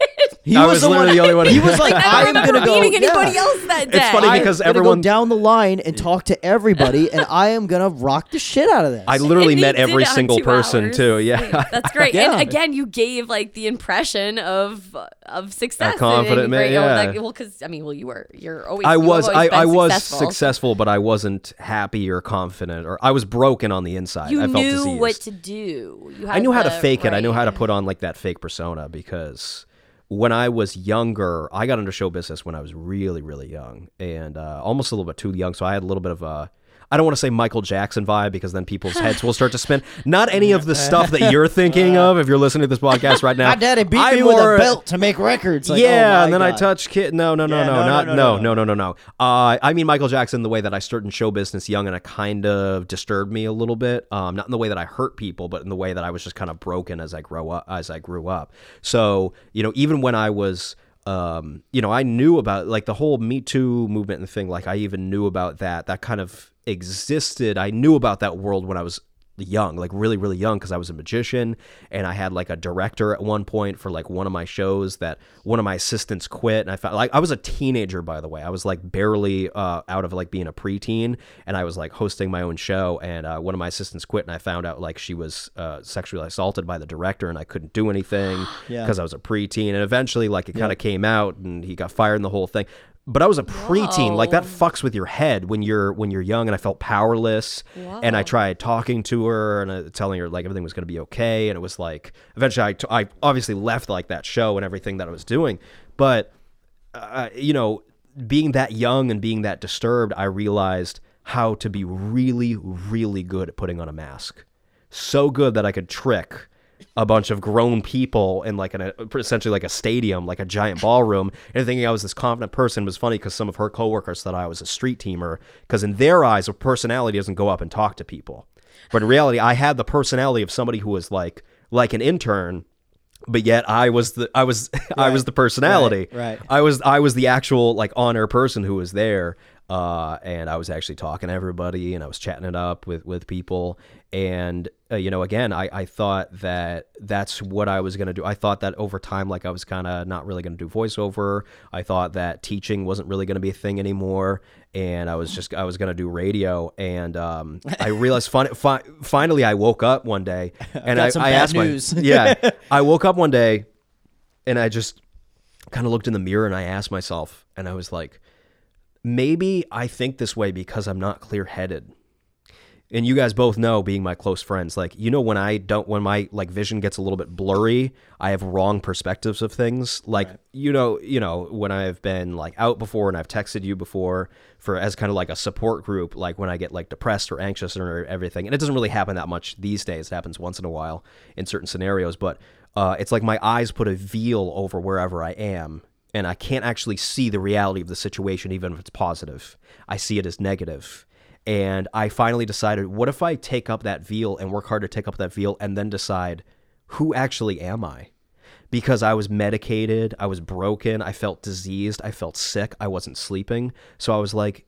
He I was the literally one, the only one. He was like, I I'm gonna go. meeting anybody yeah. else that day. It's funny I'm because everyone- go down the line and talk to everybody, and I am gonna rock the shit out of this. I literally And met every single person hours. too. Yeah. That's great. Yeah. And again, you gave like the impression of of success. and- confident man, great- oh, yeah. that- well, because I mean, well, you were you're always. I you have was I, always been I was successful. successful, but I wasn't happy or confident, or I was broken on the inside. You I felt knew diseased. what to do. You I had knew how to the fake it. I knew how to put on like that fake persona because when I was younger, I got into show business when I was really, really young and uh, almost a little bit too young. So I had a little bit of a. I don't want to say Michael Jackson vibe because then people's heads will start to spin. Not any of the stuff that you're thinking of if you're listening to this podcast right now. My daddy beat I'm me with a belt to make records. Like, yeah, oh and then I touch kid. No, no, no, Yeah, no, no, no, not no, no, no, no, no, no, no. Uh, I mean Michael Jackson the way that I started in show business young, and it kind of disturbed me a little bit. Um, not in the way that I hurt people, but in the way that I was just kind of broken as I grow up. As I grew up, so you know, even when I was. Um, you know, I knew about like the whole Me Too movement and thing. Like, I even knew about that. That kind of existed. I knew about that world when I was young, like really, really young, because I was a magician and I had like a director at one point for like one of my shows that one of my assistants quit. And I found like I was a teenager, by the way. I was like barely uh, out of like being a preteen and I was like hosting my own show. And uh, one of my assistants quit and I found out like she was uh, sexually assaulted by the director and I couldn't do anything Yeah. because I was a preteen. And eventually, like it kind of came out and he got fired and the whole thing. But I was a preteen. Like that fucks with your head when you're when you're young, and I felt powerless. And I tried talking to her and uh, telling her like everything was going to be okay. And it was like eventually I, t- I obviously left like that show and everything that I was doing. But uh, you know, being that young and being that disturbed, I realized how to be really, really good at putting on a mask. So good that I could trick a bunch of grown people in like an essentially like a stadium, like a giant ballroom, and thinking I was this confident person was funny because some of her coworkers thought I was a street teamer because in their eyes, a personality doesn't go up and talk to people, but in reality, I had the personality of somebody who was like like an intern but yet I was the I was I was the personality. right, right. I was I was the actual like on air person who was there. Uh, and I was actually talking to everybody and I was chatting it up with, with people. And, uh, you know, again, I, I thought that that's what I was going to do. I thought that over time, like I was kind of not really going to do voiceover. I thought that teaching wasn't really going to be a thing anymore. And I was just, I was going to do radio. And, um, I realized fin- fi- finally I woke up one day and I, I asked news. my, yeah, I woke up one day and I just kind of looked in the mirror and I asked myself, and I was like, maybe I think this way because I'm not clear headed. And you guys both know, being my close friends, like you know, when I don't, when my like vision gets a little bit blurry, I have wrong perspectives of things. Like you know, you know, when I've been like out before and I've texted you before for as kind of like a support group, like when I get like depressed or anxious or everything, and it doesn't really happen that much these days. It happens once in a while in certain scenarios, but uh, it's like my eyes put a veil over wherever I am, and I can't actually see the reality of the situation, even if it's positive. I see it as negative. And I finally decided, what if I take up that veil and work hard to take up that veil and then decide, who actually am I? because I was medicated, I was broken, I felt diseased, I felt sick, I wasn't sleeping. So I was like,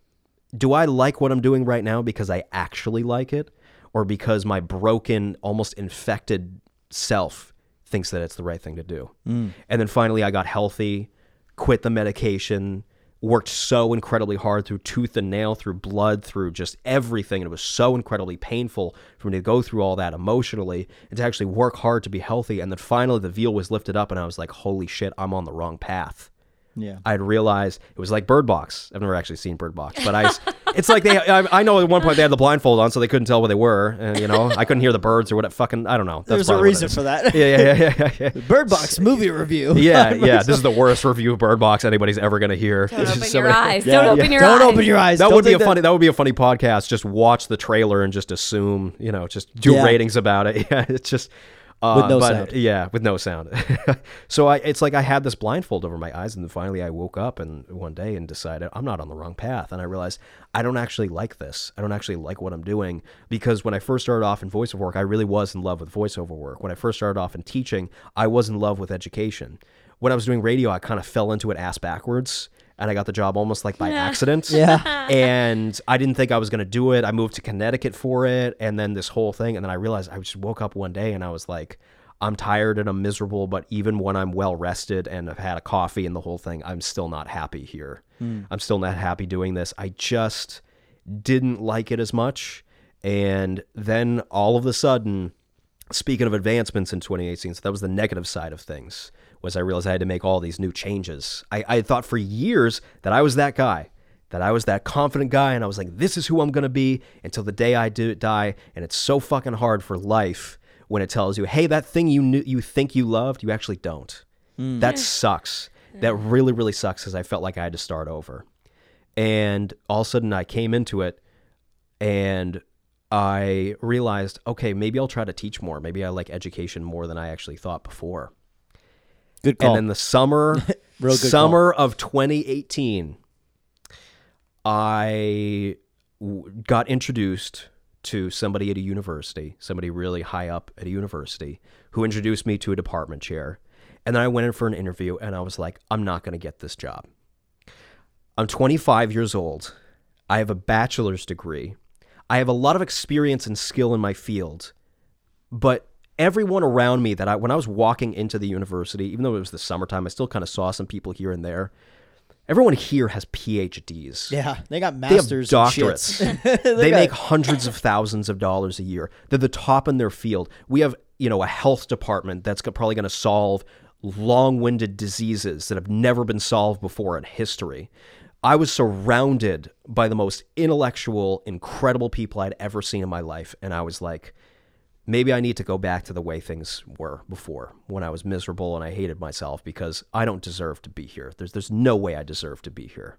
do I like what I'm doing right now because I actually like it or because my broken, almost infected self thinks that it's the right thing to do? Mm. And then finally I got healthy, quit the medication, worked so incredibly hard through tooth and nail, through blood, through just everything. And it was so incredibly painful for me to go through all that emotionally and to actually work hard to be healthy. And then finally the veil was lifted up and I was like, holy shit, I'm on the wrong path. Yeah. I'd realized it was like Bird Box. I've never actually seen Bird Box, but I, it's like they. I, I know at one point they had the blindfold on, so they couldn't tell where they were, and you know I couldn't hear the birds or what. It fucking I don't know. That's There's a probably what it reason for that. Yeah, yeah, yeah, yeah, yeah. Bird Box movie review. Yeah, yeah. This is the worst review of Bird Box anybody's ever gonna hear. Don't open just your somebody- eyes. Yeah, Don't yeah. open your Don't eyes. open your eyes. That Don't would be a think funny. That would be a funny podcast. Just watch the trailer and just assume, you know, just do Yeah. ratings about it. Yeah, it's just uh, With no but, sound. Yeah, with no sound. so I, it's like I had this blindfold over my eyes, and then finally I woke up and one day and decided I'm not on the wrong path, and I realized I don't actually like this. I don't actually like what I'm doing because when I first started off in voiceover work, I really was in love with voiceover work. When I first started off in teaching, I was in love with education. When I was doing radio, I kind of fell into it ass backwards. And I got the job almost like by accident Yeah. and I didn't think I was going to do it. I moved to Connecticut for it, and then this whole thing, and then I realized I just woke up one day and I was like, I'm tired and I'm miserable, but even when I'm well rested and I've had a coffee and the whole thing, I'm still not happy here. Hmm. I'm still not happy doing this. I just didn't like it as much. And then all of a sudden, speaking of advancements in 2018, so that was the negative side of things, was I realized I had to make all these new changes. I, I thought for years that I was that guy, that I was that confident guy, and I was like, this is who I'm gonna be until the day I do die. And it's so fucking hard for life when it tells you, hey, that thing you knew you think you loved, you actually don't. Mm. That sucks. That really, really sucks because I felt like I had to start over. And all of a sudden I came into it and I realized, okay, maybe I'll try to teach more. Maybe I like education more than I actually thought before. Good call. And then the summer, Real good summer of 2018, I w- got introduced to somebody at a university, somebody really high up at a university, who introduced me to a department chair. And then I went in for an interview, and I was like, I'm not going to get this job. I'm 25 years old. I have a bachelor's degree. I have a lot of experience and skill in my field, but everyone around me that I when I was walking into the university, even though it was the summertime, I still kind of saw some people here and there. Everyone here has PhDs. yeah, they got They have masters. doctorates. shits. they got- make hundreds of thousands of dollars a year. They're the top in their field. We have, you know, a health department that's probably going to solve long-winded diseases that have never been solved before in history. I was surrounded by the most intellectual, incredible people I'd ever seen in my life, and I was like, maybe I need to go back to the way things were before when I was miserable and I hated myself because I don't deserve to be here. There's there's no way I deserve to be here.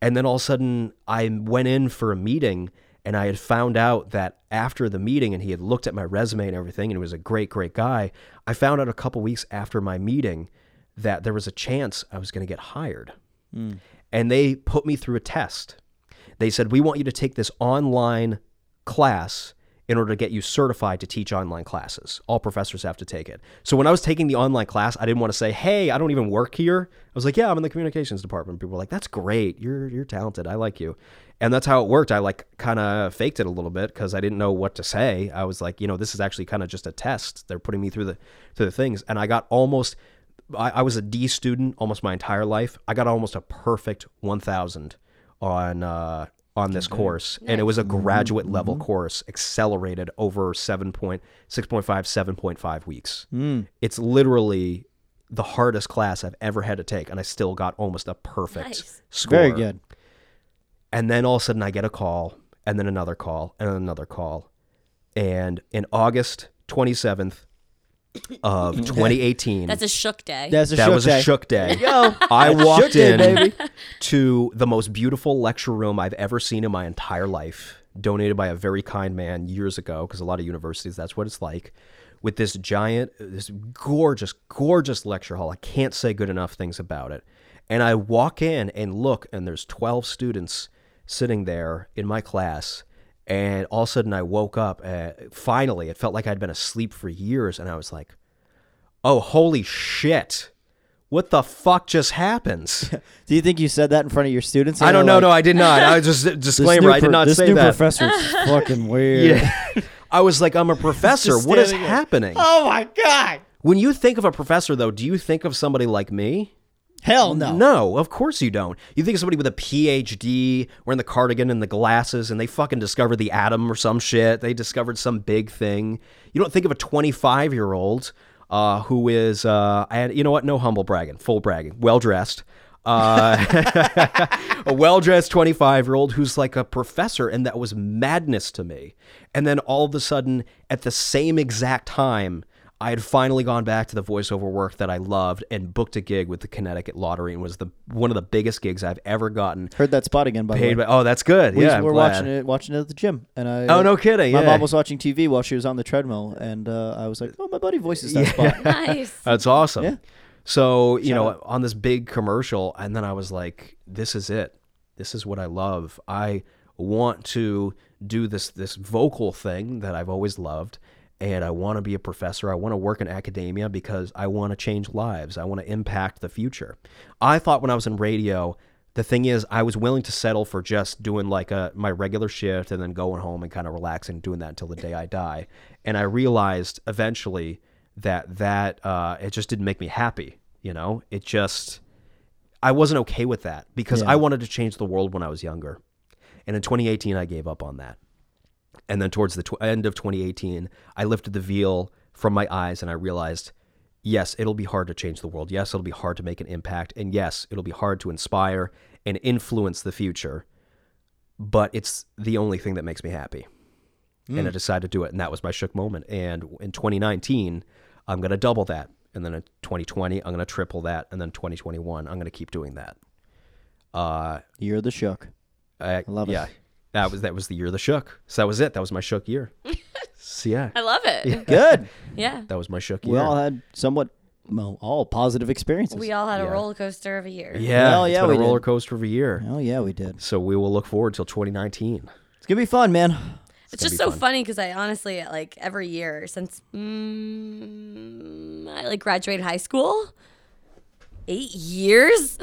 And then all of a sudden, I went in for a meeting and I had found out that after the meeting, and he had looked at my resume and everything, and he was a great, great guy. I found out a couple weeks after my meeting that there was a chance I was going to get hired. Hmm. And they put me through a test. They said, We want you to take this online class in order to get you certified to teach online classes. All professors have to take it. So when I was taking the online class, I didn't want to say, "Hey, I don't even work here." I was like, "Yeah, I'm in the communications department." People were like, "That's great. You're you're talented. I like you." And that's how it worked. I like kind of faked it a little bit because I didn't know what to say. I was like, you know, this is actually kind of just a test. They're putting me through the through the things, and I got almost. I, I was a D student almost my entire life. I got almost a perfect 1,000 on uh, on this mm-hmm. course, and it was a graduate level mm-hmm. course, accelerated over 7.6.5, 7.5 weeks. Mm. It's literally the hardest class I've ever had to take, and I still got almost a perfect Nice. score. Very good. And then all of a sudden, I get a call, and then another call, and another call. And in August 27th of 2018, That's a shook day. That's a that shook was day. a shook day. Yo, I walked day, in baby. to the most beautiful lecture room I've ever seen in my entire life, donated by a very kind man years ago, because a lot of universities, that's what it's like. With this giant, this gorgeous, gorgeous lecture hall. I can't say good enough things about it. And I walk in and look, and there's 12 students sitting there in my class. And all of a sudden, I woke up. Uh, finally, it felt like I'd been asleep for years. And I was like, oh, holy shit. What the fuck just happens? Do you think you said that in front of your students? I don't know. No, I did not. I was just This disclaimer. new I did pro- not this say new that. professor is fucking weird. Yeah. I was like, I'm a professor. What is standing there. happening? Oh my god. When you think of a professor, though, do you think of somebody like me? Hell no. No, of course you don't. You think of somebody with a PhD wearing the cardigan and the glasses, and they fucking discovered the atom or some shit. They discovered some big thing. You don't think of a 25 year old uh, who is, uh, and you know what? No humble bragging, full bragging, well dressed. Uh, a well dressed 25 year old who's like a professor, and that was madness to me. And then all of a sudden, at the same exact time, I had finally gone back to the voiceover work that I loved and booked a gig with the Connecticut Lottery and was the one of the biggest gigs I've ever gotten. Heard that spot again by the Paid way. by, oh, that's good. We yeah, we're glad. watching it watching it at the gym and I Oh, no kidding. My yeah. mom was watching TV while she was on the treadmill and uh, I was like, "Oh, my buddy voices that spot." Nice. That's awesome. Yeah. So, you Shout know, out. on this big commercial, and then I was like, this is it. This is what I love. I want to do this this vocal thing that I've always loved. And I want to be a professor. I want to work in academia because I want to change lives. I want to impact the future. I thought when I was in radio, the thing is, I was willing to settle for just doing like a my regular shift and then going home and kind of relaxing, doing that until the day I die. And I realized eventually that that uh, it just didn't make me happy. You know, it just I wasn't okay with that because Yeah. I wanted to change the world when I was younger. And in 2018, I gave up on that. And then towards the tw- end of 2018, I lifted the veil from my eyes and I realized, yes, it'll be hard to change the world. Yes, it'll be hard to make an impact. And yes, it'll be hard to inspire and influence the future. But it's the only thing that makes me happy. And I decided to do it. And that was my shook moment. And in 2019, I'm going to double that. And then in 2020, I'm going to triple that. And then 2021, I'm going to keep doing that. Uh, You're the shook. I, love it. Yeah, that was that was the year of the shook. So that was it. That was my shook year. so yeah, I love it. Good. Yeah. that was my shook year. we all had somewhat well, all positive experiences. We all had Yeah. a roller coaster of a year. yeah, Hell it's yeah, been we a did. roller coaster of a year. Oh yeah, we did. So we will look forward till 2019. It's gonna be fun, man. It's gonna just so fun. funny because I honestly like every year since mm, I like graduated high school. Eight years?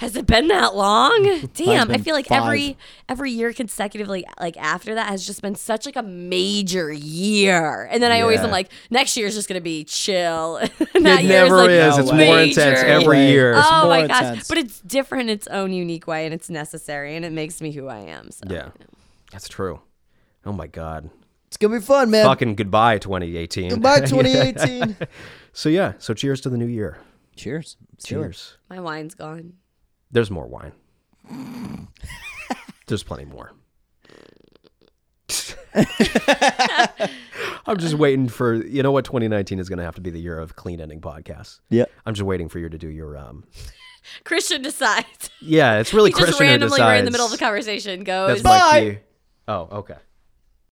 Has it been that long? Damn! I feel like five. every every year consecutively, like after that, has just been such like a major year. And then I always am like, next year's just gonna be chill. That it year's, never like, is. No it's way. more intense every way. year. Oh it's Oh more my gosh! intense. But it's different in its own unique way, and it's necessary, and it makes me who I am. So yeah, that's true. Oh my god. It's gonna be fun, man. Fucking goodbye 2018. Goodbye, 2018. So yeah, so cheers to the new year. Cheers. Let's do it. Cheers. my wine's gone. There's more wine. There's plenty more. I'm just waiting for you know what 2019 is going to have to be the year of clean ending podcasts. Yeah. I'm just waiting for you to do your um. Christian decides. Yeah, it's really he just Christian who randomly, right in the middle of the conversation, goes. That's my Bye. cue. Oh, okay.